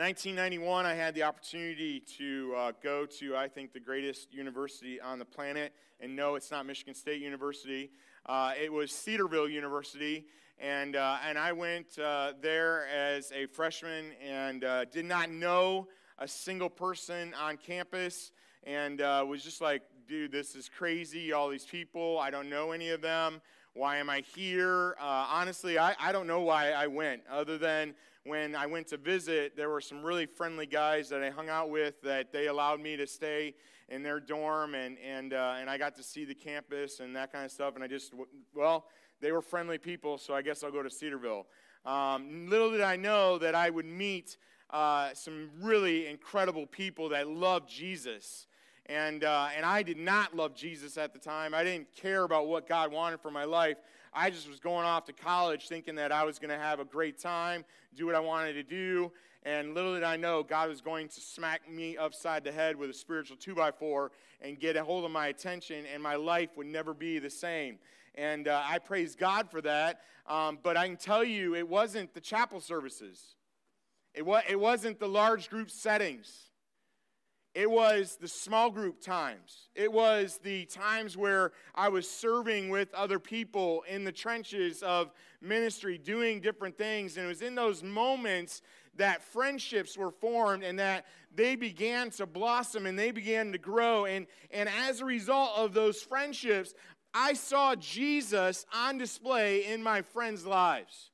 1991, I had the opportunity to uh, go to, I think, the greatest university on the planet. And no, it's not Michigan State University. Uh, it was Cedarville University. And, uh, and I went uh, there as a freshman and uh, did not know a single person on campus and uh, was just like, dude, this is crazy. All these people, I don't know any of them. Why am I here? Honestly, I, I don't know why I went, other than when I went to visit, there were some really friendly guys that I hung out with that they allowed me to stay in their dorm, and, and, uh, and I got to see the campus and that kind of stuff. And I just, well, they were friendly people, so I guess I'll go to Cedarville. Um, little did I know that I would meet uh, some really incredible people that loved Jesus. And, uh, and I did not love Jesus at the time. I didn't care about what God wanted for my life. I just was going off to college thinking that I was going to have a great time, do what I wanted to do. And little did I know, God was going to smack me upside the head with a spiritual two by four and get a hold of my attention, and my life would never be the same. And uh, I praise God for that. Um, but I can tell you, it wasn't the chapel services, it, wa- it wasn't the large group settings. It was the small group times. It was the times where I was serving with other people in the trenches of ministry, doing different things. And it was in those moments that friendships were formed and that they began to blossom and they began to grow. And, and as a result of those friendships, I saw Jesus on display in my friends' lives.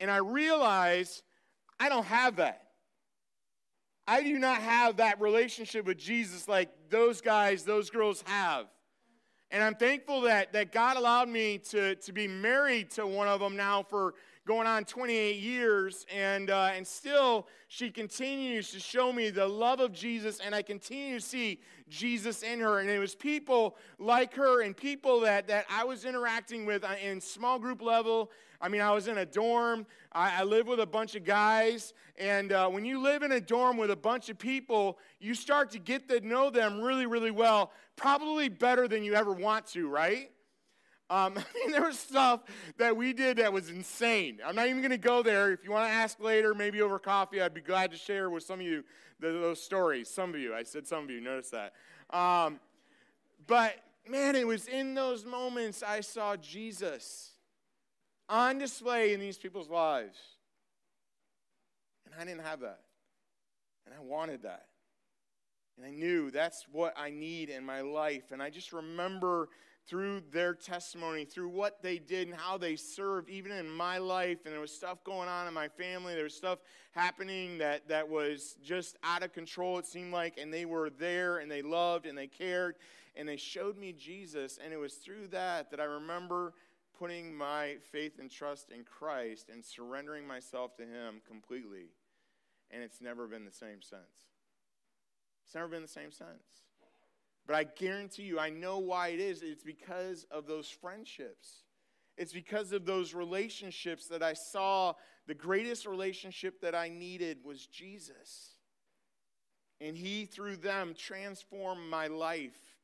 And I realized I don't have that. I do not have that relationship with Jesus like those guys, those girls have. And I'm thankful that, that God allowed me to, to be married to one of them now for going on 28 years. And, uh, and still, she continues to show me the love of Jesus, and I continue to see Jesus in her. And it was people like her and people that, that I was interacting with uh, in small group level I mean, I was in a dorm. I, I with a bunch of guys. And uh, when you live in a dorm with a bunch of people, you start to get to know them really, really well, probably better than you ever want to, right? Um, I mean, there was stuff that we did that was insane. I'm not even going to go there. If you want to ask later, maybe over coffee, I'd be glad to share with some of you the, those stories. Some of you, I said some of you, notice that. Um, but man, it was in those moments I saw Jesus on display in these people's lives. And I didn't have that. And I wanted that. And I knew that's what I need in my life. And I just remember through their testimony, through what they did and how they served, even in my life. And there was stuff going on in my family. There was stuff happening that, that was just out of control, it seemed like. And they were there and they loved and they cared. And they showed me Jesus. And it was through that that I remember putting my faith and trust in Christ and surrendering myself to Him completely. And it's never been the same since. It's never been the same since. But I guarantee you, I know why it is. It's because of those friendships. It's because of those relationships that I saw the greatest relationship that I needed was Jesus. And He, through them, transformed my life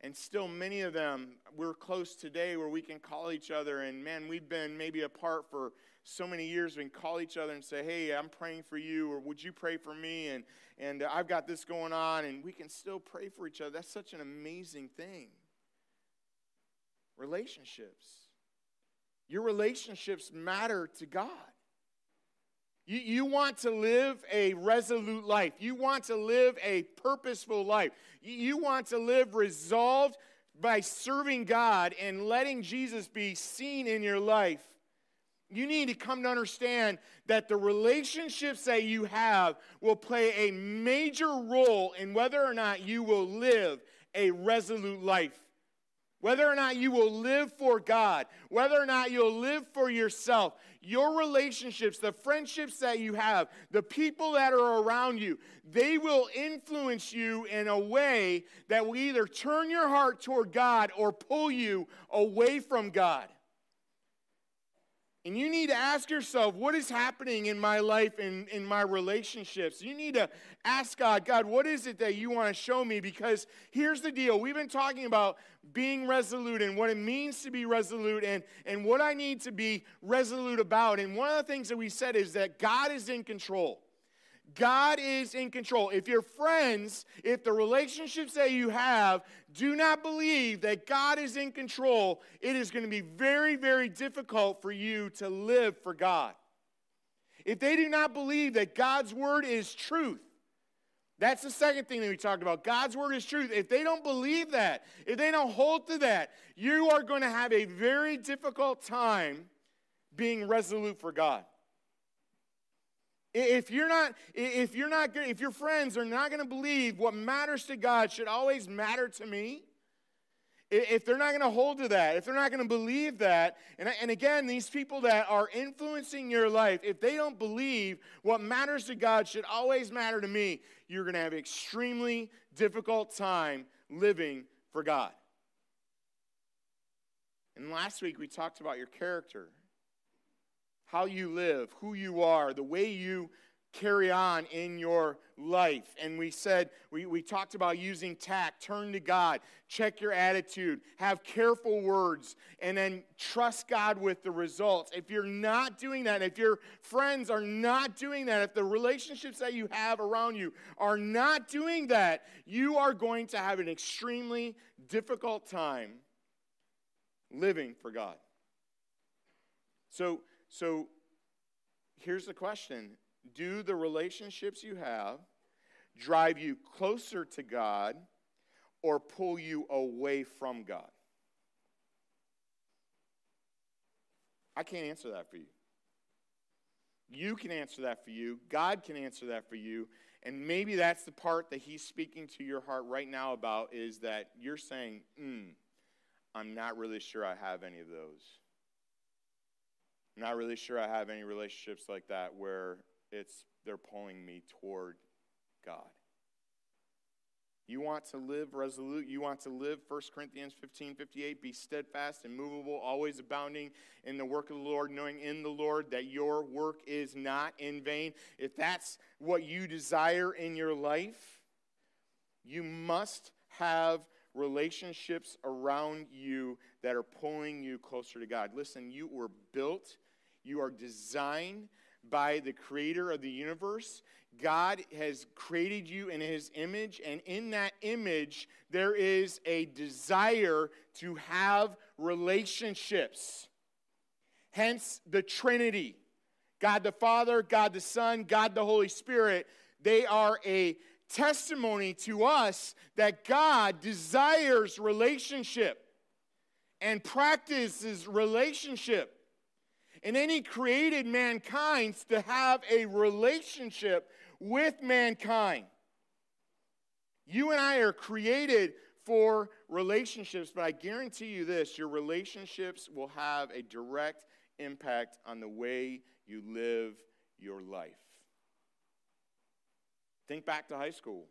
and still, many of them, we're close today where we can call each other. And man, we've been maybe apart for so many years. We can call each other and say, hey, I'm praying for you, or would you pray for me? And, and uh, I've got this going on. And we can still pray for each other. That's such an amazing thing. Relationships. Your relationships matter to God. You, you want to live a resolute life. You want to live a purposeful life. You, you want to live resolved by serving God and letting Jesus be seen in your life. You need to come to understand that the relationships that you have will play a major role in whether or not you will live a resolute life. Whether or not you will live for God, whether or not you'll live for yourself, your relationships, the friendships that you have, the people that are around you, they will influence you in a way that will either turn your heart toward God or pull you away from God. And you need to ask yourself, what is happening in my life and in, my relationships? You need to ask God, God, what is it that you want to show me? Because here's the deal. We've been talking about being resolute and what it means to be resolute and, and what I need to be resolute about. And one of the things that we said is that God is in control. God is in control. If your friends, if the relationships that you have do not believe that God is in control, it is going to be very, very difficult for you to live for God. If they do not believe that God's word is truth, that's the second thing that we talked about. God's word is truth. If they don't believe that, if they don't hold to that, you are going to have a very difficult time being resolute for God. If you're not, if you're not, if your friends are not going to believe what matters to God should always matter to me, if they're not going to hold to that, if they're not going to believe that, and, and again, these people that are influencing your life, if they don't believe what matters to God should always matter to me, you're going to have an extremely difficult time living for God. And last week we talked about your character how you live, who you are, the way you carry on in your life. And we said, we, we talked about using tact, turn to God, check your attitude, have careful words, and then trust God with the results. If you're not doing that, if your friends are not doing that, if the relationships that you have around you are not doing that, you are going to have an extremely difficult time living for God. So, so here's the question Do the relationships you have drive you closer to God or pull you away from God? I can't answer that for you. You can answer that for you. God can answer that for you. And maybe that's the part that He's speaking to your heart right now about is that you're saying, mm, I'm not really sure I have any of those. I'm not really sure I have any relationships like that where it's they're pulling me toward God. You want to live resolute. You want to live, 1 Corinthians 15 58, be steadfast and always abounding in the work of the Lord, knowing in the Lord that your work is not in vain. If that's what you desire in your life, you must have relationships around you that are pulling you closer to God. Listen, you were built you are designed by the creator of the universe. God has created you in his image, and in that image, there is a desire to have relationships. Hence the Trinity God the Father, God the Son, God the Holy Spirit. They are a testimony to us that God desires relationship and practices relationship. And then he created mankind to have a relationship with mankind. You and I are created for relationships, but I guarantee you this your relationships will have a direct impact on the way you live your life. Think back to high school.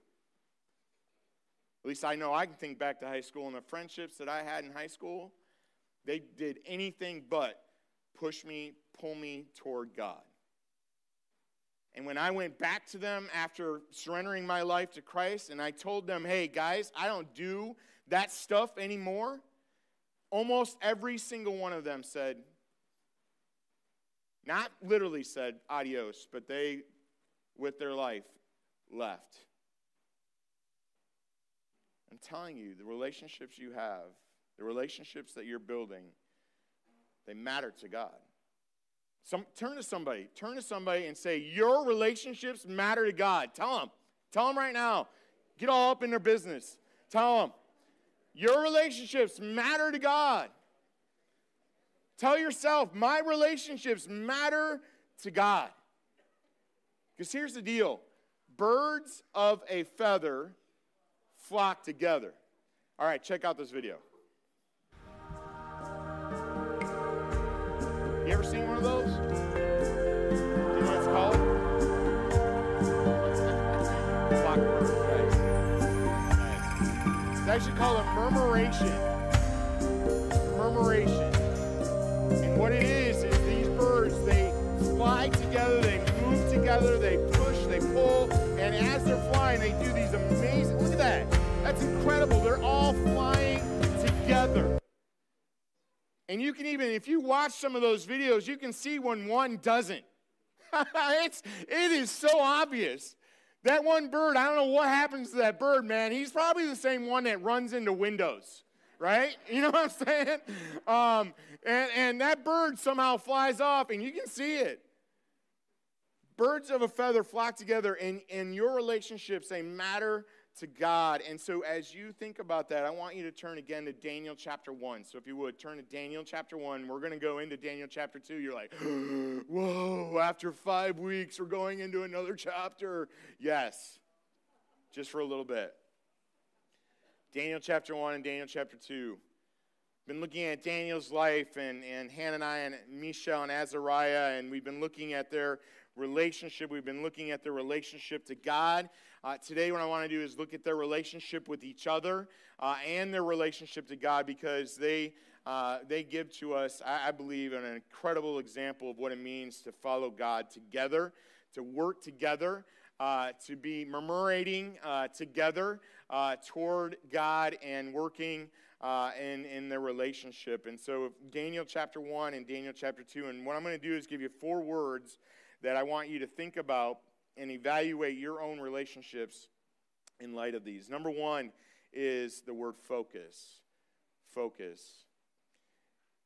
At least I know I can think back to high school and the friendships that I had in high school, they did anything but push me, pull me toward God. And when I went back to them after surrendering my life to Christ and I told them, hey, guys, I don't do that stuff anymore, almost every single one of them said, not literally said adios, but they, with their life, left. I'm telling you, the relationships you have, the relationships that you're building, they matter to God. Some, turn to somebody. Turn to somebody and say, Your relationships matter to God. Tell them. Tell them right now. Get all up in their business. Tell them. Your relationships matter to God. Tell yourself, My relationships matter to God. Because here's the deal birds of a feather flock together. All right, check out this video. You ever seen one of those? Do you know what it's called? Blackbird, It's actually called a murmuration. Murmuration. And what it is, is these birds, they fly together, they move together, they push, they pull, and as they're flying, they do these amazing, look at that. That's incredible. They're all flying together. And you can even, if you watch some of those videos, you can see when one doesn't. it's, it is so obvious. That one bird, I don't know what happens to that bird, man. He's probably the same one that runs into windows, right? You know what I'm saying? Um, and, and that bird somehow flies off, and you can see it. Birds of a feather flock together, and, and your relationships, they matter to God. And so, as you think about that, I want you to turn again to Daniel chapter 1. So, if you would, turn to Daniel chapter 1. We're going to go into Daniel chapter 2. You're like, whoa, after five weeks, we're going into another chapter. Yes, just for a little bit. Daniel chapter 1 and Daniel chapter 2. Been looking at Daniel's life and, and Hananiah and Mishael and Azariah, and we've been looking at their relationship. We've been looking at their relationship to God. Uh, today, what I want to do is look at their relationship with each other uh, and their relationship to God because they, uh, they give to us, I, I, believe, an incredible example of what it means to follow God together, to work together. Uh, to be murmurating uh, together uh, toward God and working in, in their relationship. And so, Daniel chapter 1 and Daniel chapter 2, and what I'm going to do is give you four words that I want you to think about and evaluate your own relationships in light of these. Number one is the word focus. Focus.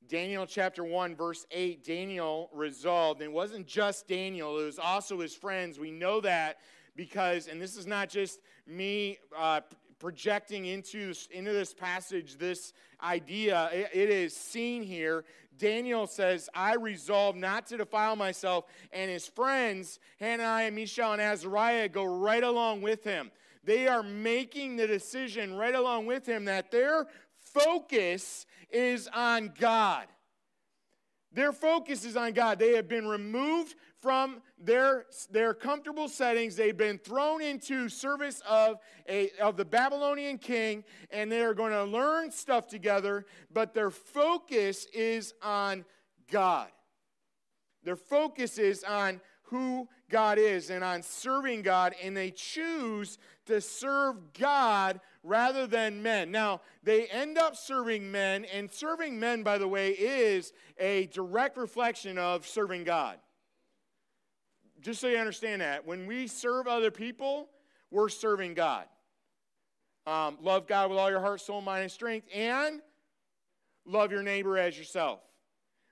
Daniel chapter 1, verse 8, Daniel resolved, and it wasn't just Daniel, it was also his friends. We know that because, and this is not just me uh, projecting into, into this passage this idea, it, it is seen here Daniel says, I resolve not to defile myself. And his friends, Hananiah, Mishael, and Azariah, go right along with him. They are making the decision right along with him that their focus is on God. Their focus is on God. They have been removed from their, their comfortable settings. They've been thrown into service of, a, of the Babylonian king, and they are going to learn stuff together, but their focus is on God. Their focus is on who God is and on serving God, and they choose to serve God rather than men. Now, they end up serving men, and serving men, by the way, is a direct reflection of serving God. Just so you understand that, when we serve other people, we're serving God. Um, love God with all your heart, soul, mind, and strength, and love your neighbor as yourself.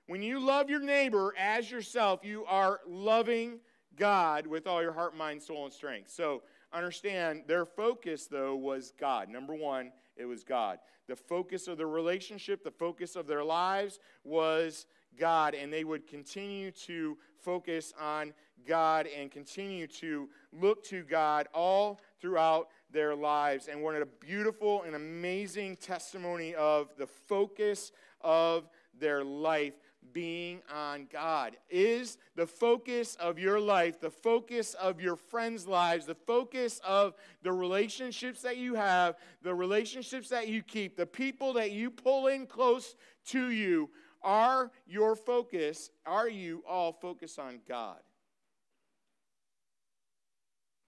When you love your neighbor as yourself, you are loving God with all your heart, mind, soul, and strength. So understand their focus, though, was God. Number one, it was God. The focus of the relationship, the focus of their lives was God, and they would continue to focus on God and continue to look to God all throughout their lives. And what a beautiful and amazing testimony of the focus of their life being on God? Is the focus of your life, the focus of your friends' lives, the focus of the relationships that you have, the relationships that you keep, the people that you pull in close to you, are your focus, are you all focused on God?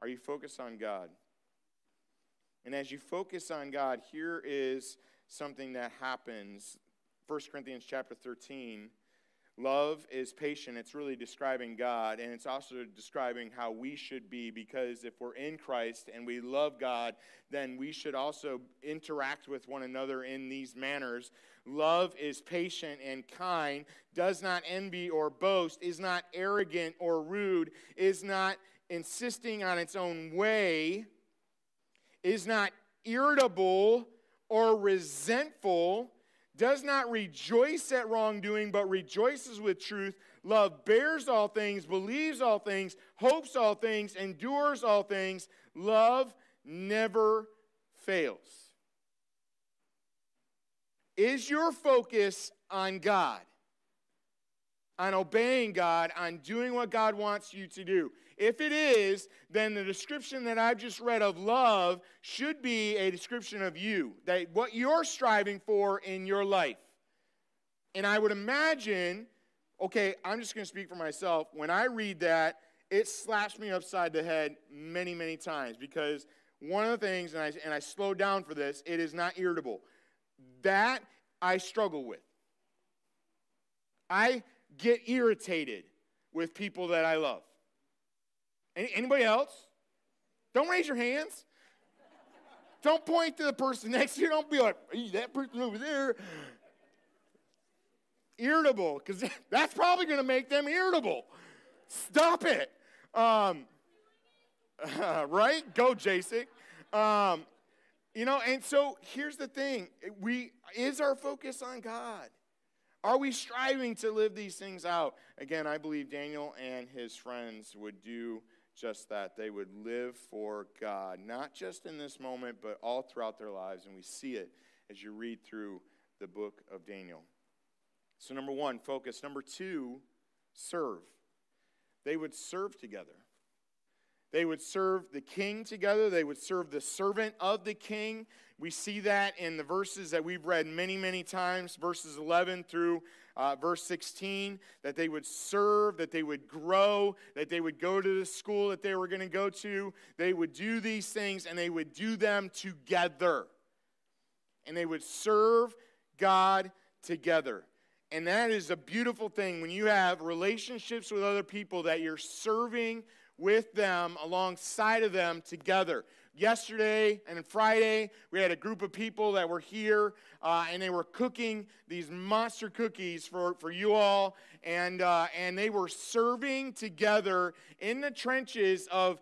Are you focused on God? And as you focus on God, here is something that happens. 1 Corinthians chapter 13 Love is patient. It's really describing God, and it's also describing how we should be because if we're in Christ and we love God, then we should also interact with one another in these manners. Love is patient and kind, does not envy or boast, is not arrogant or rude, is not insisting on its own way, is not irritable or resentful does not rejoice at wrongdoing, but rejoices with truth. Love bears all things, believes all things, hopes all things, endures all things. Love never fails. Is your focus on God? On obeying God, on doing what God wants you to do? If it is, then the description that I've just read of love should be a description of you, that what you're striving for in your life. And I would imagine, okay, I'm just going to speak for myself. When I read that, it slaps me upside the head many, many times because one of the things, and I, and I slow down for this, it is not irritable. That I struggle with. I get irritated with people that I love. Any, anybody else? Don't raise your hands. Don't point to the person next to you. Don't be like, hey, that person over there. Irritable, because that's probably going to make them irritable. Stop it. Um, uh, right? Go, Jason. Um, you know, and so here's the thing: we is our focus on God. Are we striving to live these things out? Again, I believe Daniel and his friends would do just that. They would live for God, not just in this moment, but all throughout their lives. And we see it as you read through the book of Daniel. So, number one, focus. Number two, serve. They would serve together. They would serve the king together. They would serve the servant of the king. We see that in the verses that we've read many, many times, verses 11 through uh, verse 16, that they would serve, that they would grow, that they would go to the school that they were going to go to. They would do these things and they would do them together. And they would serve God together. And that is a beautiful thing when you have relationships with other people that you're serving with them, alongside of them together yesterday and Friday, we had a group of people that were here uh, and they were cooking these monster cookies for, for you all. And, uh, and they were serving together in the trenches of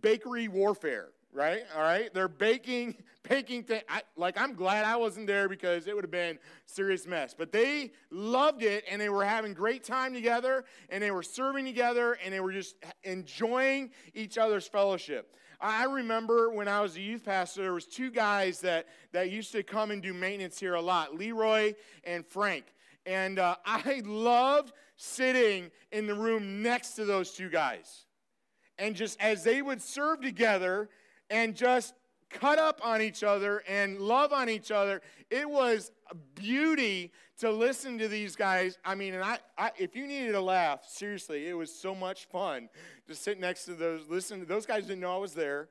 bakery warfare right? All right, they're baking, baking thing. like I'm glad I wasn't there because it would have been serious mess. But they loved it, and they were having great time together, and they were serving together, and they were just enjoying each other's fellowship. I remember when I was a youth pastor, there was two guys that, that used to come and do maintenance here a lot, Leroy and Frank. And uh, I loved sitting in the room next to those two guys. And just as they would serve together and just cut up on each other and love on each other, it was beauty to listen to these guys. I mean, and I, I, if you needed a laugh, seriously, it was so much fun to sit next to those, listen. Those guys didn't know I was there,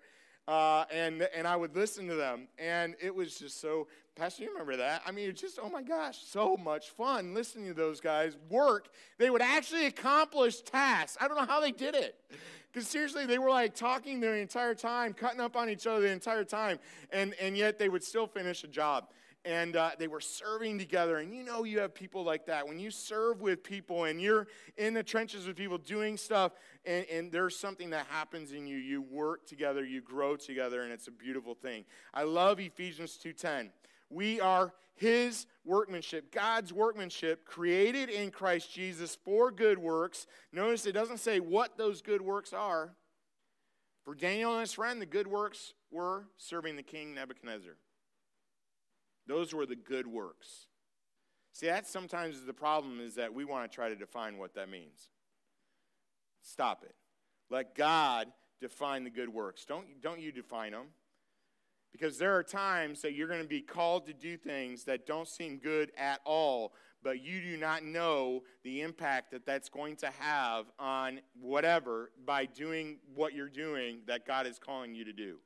uh, and and I would listen to them, and it was just so. Pastor, you remember that? I mean, it's just oh my gosh, so much fun listening to those guys work. They would actually accomplish tasks. I don't know how they did it. Because seriously, they were like talking the entire time, cutting up on each other the entire time, and, and yet they would still finish a job and uh, they were serving together. And you know, you have people like that. When you serve with people and you're in the trenches with people doing stuff, and, and there's something that happens in you, you work together, you grow together, and it's a beautiful thing. I love Ephesians 2:10. We are his workmanship, God's workmanship, created in Christ Jesus for good works. Notice it doesn't say what those good works are. For Daniel and his friend, the good works were serving the king Nebuchadnezzar. Those were the good works. See, that sometimes is the problem is that we want to try to define what that means. Stop it. Let God define the good works. Don't, don't you define them. Because there are times that you're going to be called to do things that don't seem good at all, but you do not know the impact that that's going to have on whatever by doing what you're doing that God is calling you to do.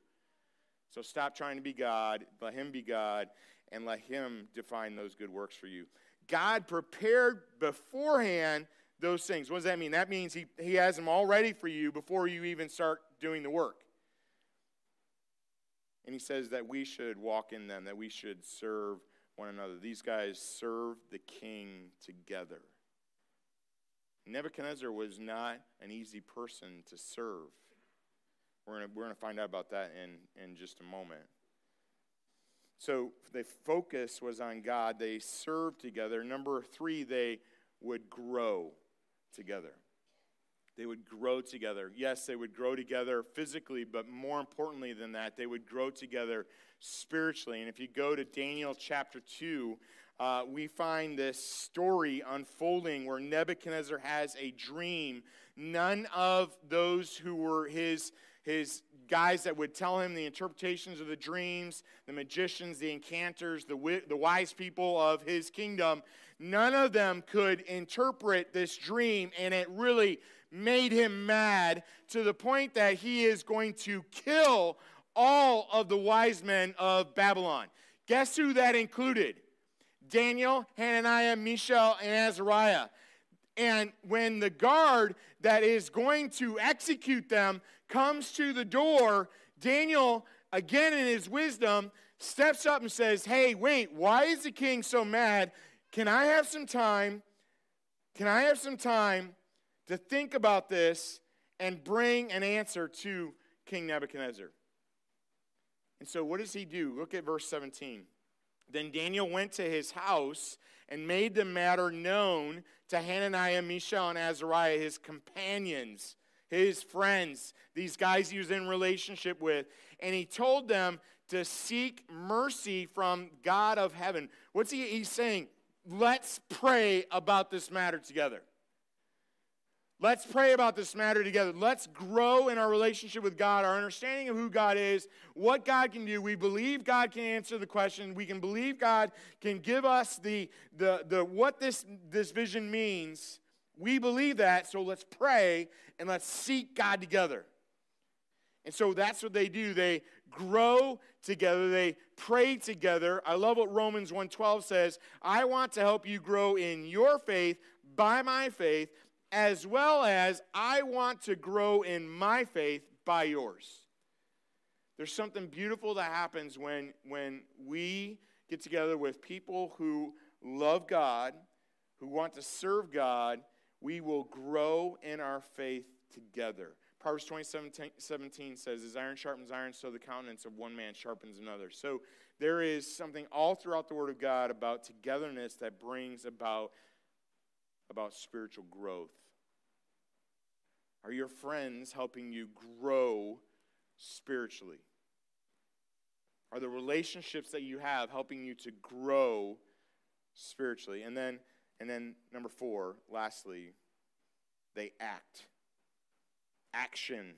So stop trying to be God, let Him be God, and let Him define those good works for you. God prepared beforehand those things. What does that mean? That means He, he has them all ready for you before you even start doing the work. And He says that we should walk in them, that we should serve one another. These guys serve the king together. Nebuchadnezzar was not an easy person to serve. We're going we're gonna find out about that in, in just a moment. So the focus was on God. They served together. Number three, they would grow together. They would grow together. Yes, they would grow together physically, but more importantly than that, they would grow together spiritually. And if you go to Daniel chapter 2, uh, we find this story unfolding where Nebuchadnezzar has a dream. None of those who were his, his guys that would tell him the interpretations of the dreams, the magicians, the enchanters, the, the wise people of his kingdom, none of them could interpret this dream, and it really made him mad to the point that he is going to kill all of the wise men of Babylon. Guess who that included? Daniel, Hananiah, Mishael, and Azariah. And when the guard that is going to execute them comes to the door, Daniel, again in his wisdom, steps up and says, Hey, wait, why is the king so mad? Can I have some time? Can I have some time to think about this and bring an answer to King Nebuchadnezzar? And so, what does he do? Look at verse 17. Then Daniel went to his house and made the matter known to Hananiah, Mishael, and Azariah, his companions, his friends, these guys he was in relationship with. And he told them to seek mercy from God of heaven. What's he he's saying? Let's pray about this matter together. Let's pray about this matter together. Let's grow in our relationship with God, our understanding of who God is, what God can do. We believe God can answer the question. We can believe God can give us the, the, the what this, this vision means. We believe that, so let's pray and let's seek God together. And so that's what they do. They grow together, they pray together. I love what Romans 1:12 says, I want to help you grow in your faith by my faith as well as I want to grow in my faith by yours. There's something beautiful that happens when, when we get together with people who love God, who want to serve God. We will grow in our faith together. Proverbs 27 17 says, As iron sharpens iron, so the countenance of one man sharpens another. So there is something all throughout the Word of God about togetherness that brings about, about spiritual growth. Are your friends helping you grow spiritually? Are the relationships that you have helping you to grow spiritually? And then and then number 4, lastly, they act. Action.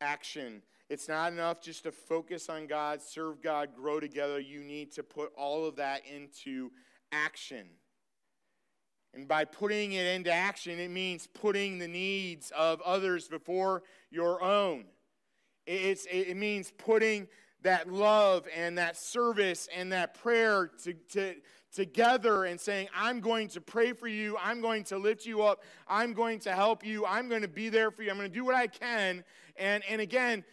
Action. It's not enough just to focus on God, serve God, grow together. You need to put all of that into action. And by putting it into action, it means putting the needs of others before your own. It's, it means putting that love and that service and that prayer to, to, together and saying, I'm going to pray for you. I'm going to lift you up. I'm going to help you. I'm going to be there for you. I'm going to do what I can. And, and again,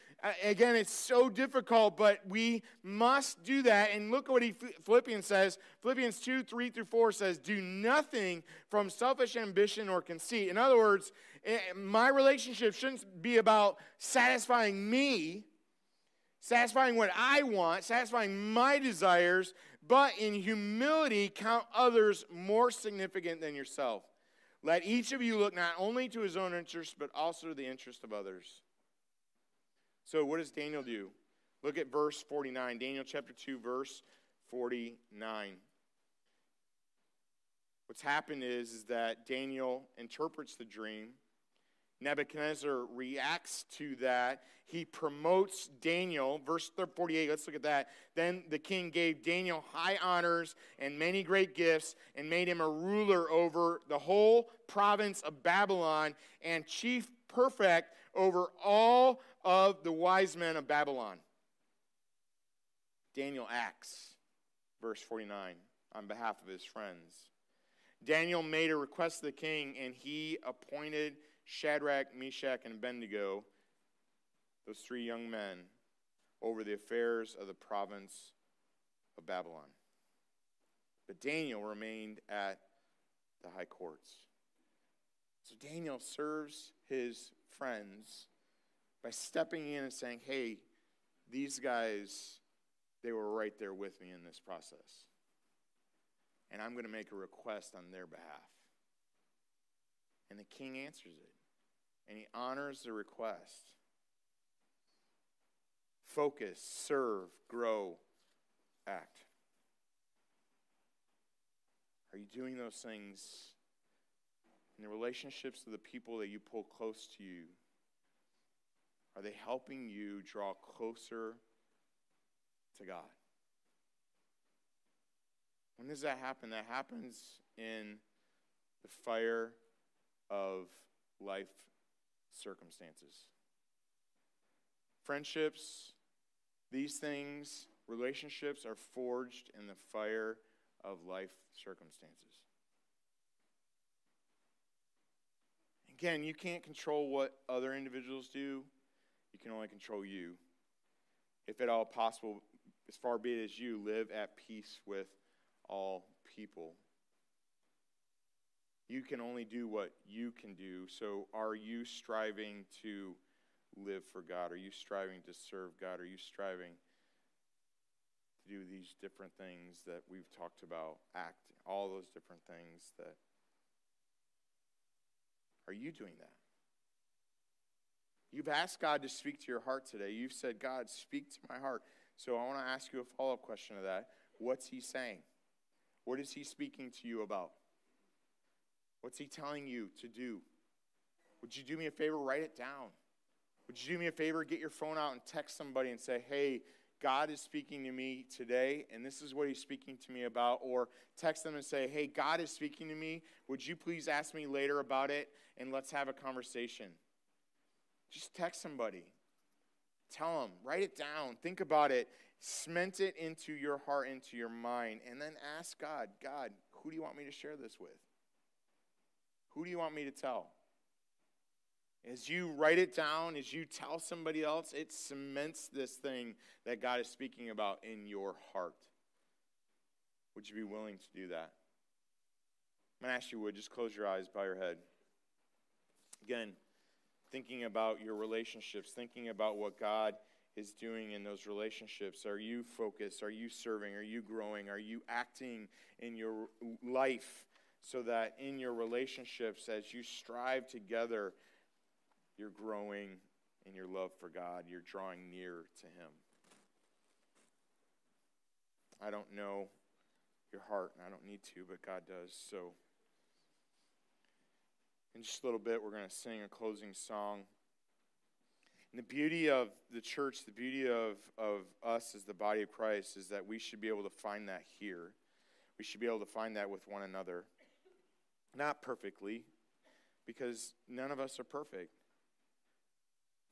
again, it's so difficult, but we must do that. And look at what he, Philippians says. Philippians 2 3 through 4 says, Do nothing from selfish ambition or conceit. In other words, eh, my relationship shouldn't be about satisfying me, satisfying what I want, satisfying my desires, but in humility, count others more significant than yourself. Let each of you look not only to his own interest, but also to the interest of others. So, what does Daniel do? Look at verse 49. Daniel chapter 2, verse 49. What's happened is, is that Daniel interprets the dream. Nebuchadnezzar reacts to that. He promotes Daniel. Verse 48, let's look at that. Then the king gave Daniel high honors and many great gifts and made him a ruler over the whole province of Babylon and chief perfect over all of the wise men of Babylon. Daniel acts, verse 49, on behalf of his friends. Daniel made a request to the king, and he appointed Shadrach, Meshach, and Abednego, those three young men, over the affairs of the province of Babylon. But Daniel remained at the high courts. So Daniel serves his friends by stepping in and saying, hey, these guys, they were right there with me in this process. And I'm going to make a request on their behalf. And the king answers it, and he honors the request. Focus, serve, grow, act. Are you doing those things in the relationships of the people that you pull close to you? Are they helping you draw closer to God? When does that happen? That happens in the fire of life circumstances. Friendships, these things, relationships are forged in the fire of life circumstances. Again, you can't control what other individuals do, you can only control you. If at all possible, as far be it as you, live at peace with all people. You can only do what you can do. So, are you striving to live for God? Are you striving to serve God? Are you striving to do these different things that we've talked about, act, all those different things that. Are you doing that? You've asked God to speak to your heart today. You've said, God, speak to my heart. So I want to ask you a follow up question to that. What's He saying? What is He speaking to you about? What's He telling you to do? Would you do me a favor? Write it down. Would you do me a favor? Get your phone out and text somebody and say, hey, God is speaking to me today, and this is what He's speaking to me about. Or text them and say, hey, God is speaking to me. Would you please ask me later about it, and let's have a conversation? Just text somebody. Tell them, write it down, think about it, cement it into your heart, into your mind, and then ask God, God, who do you want me to share this with? Who do you want me to tell? As you write it down, as you tell somebody else, it cements this thing that God is speaking about in your heart. Would you be willing to do that? I'm going to ask you, would just close your eyes, bow your head. Again, thinking about your relationships, thinking about what God is doing in those relationships. Are you focused? Are you serving? Are you growing? Are you acting in your life so that in your relationships, as you strive together, you're growing in your love for God? You're drawing near to Him. I don't know your heart, and I don't need to, but God does. So, in just a little bit, we're going to sing a closing song. And the beauty of the church, the beauty of, of us as the body of Christ, is that we should be able to find that here. We should be able to find that with one another. Not perfectly, because none of us are perfect.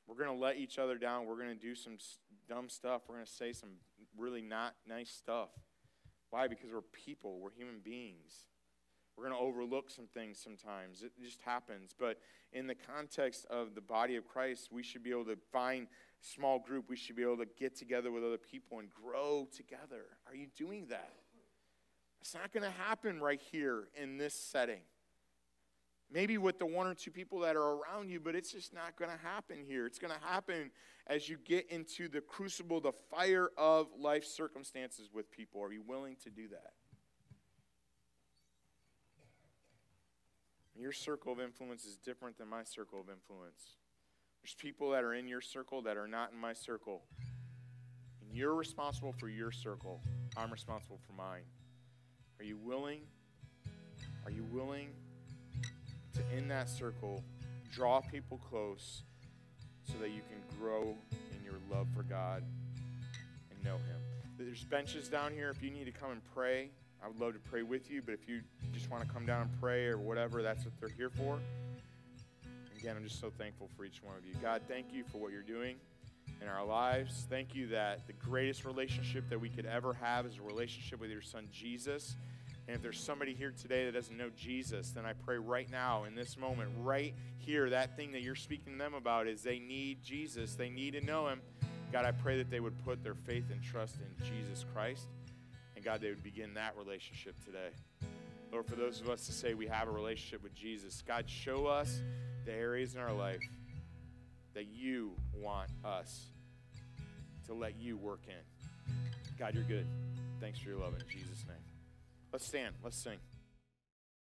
We're going to let each other down. We're going to do some dumb stuff. We're going to say some really not nice stuff. Why? Because we're people, we're human beings. We're going to overlook some things sometimes. It just happens. But in the context of the body of Christ, we should be able to find small group. We should be able to get together with other people and grow together. Are you doing that? It's not going to happen right here in this setting. Maybe with the one or two people that are around you, but it's just not going to happen here. It's going to happen as you get into the crucible, the fire of life circumstances with people. Are you willing to do that? Your circle of influence is different than my circle of influence. There's people that are in your circle that are not in my circle. And you're responsible for your circle. I'm responsible for mine. Are you willing? Are you willing to, in that circle, draw people close so that you can grow in your love for God and know Him? There's benches down here if you need to come and pray. I would love to pray with you, but if you just want to come down and pray or whatever, that's what they're here for. Again, I'm just so thankful for each one of you. God, thank you for what you're doing in our lives. Thank you that the greatest relationship that we could ever have is a relationship with your son Jesus. And if there's somebody here today that doesn't know Jesus, then I pray right now, in this moment, right here, that thing that you're speaking to them about is they need Jesus. They need to know him. God, I pray that they would put their faith and trust in Jesus Christ. And God, they would begin that relationship today. Lord, for those of us to say we have a relationship with Jesus, God, show us the areas in our life that you want us to let you work in. God, you're good. Thanks for your love in Jesus' name. Let's stand. Let's sing.